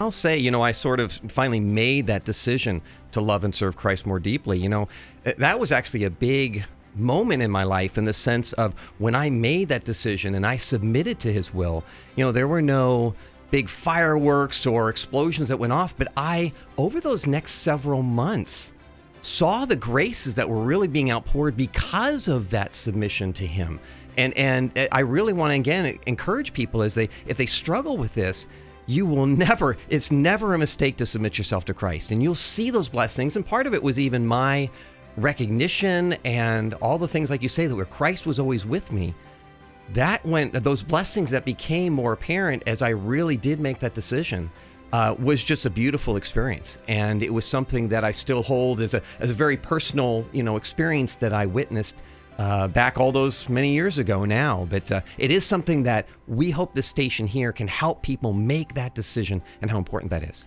I'll say, you know, I sort of finally made that decision to love and serve Christ more deeply. You know, eh, that was actually a big moment in my life in the sense of when I made that decision and I submitted to his will, you know, there were no big fireworks or explosions that went off, but I, over those next several months, saw the graces that were really being outpoured because of that submission to him. And and eh, I really want to again encourage people as they if they struggle with this, you will never it's never a mistake to submit yourself to Christ. And you'll see those blessings. And part of it was even my recognition and all the things like you say that where Christ was always with me that went those blessings that became more apparent as I really did make that decision uh, was just a beautiful experience. And it was something that I still hold as a as a very personal you know experience that I witnessed uh, back all those many years ago now. But uh, it is something that we hope this station here can help people make that decision and how important that is.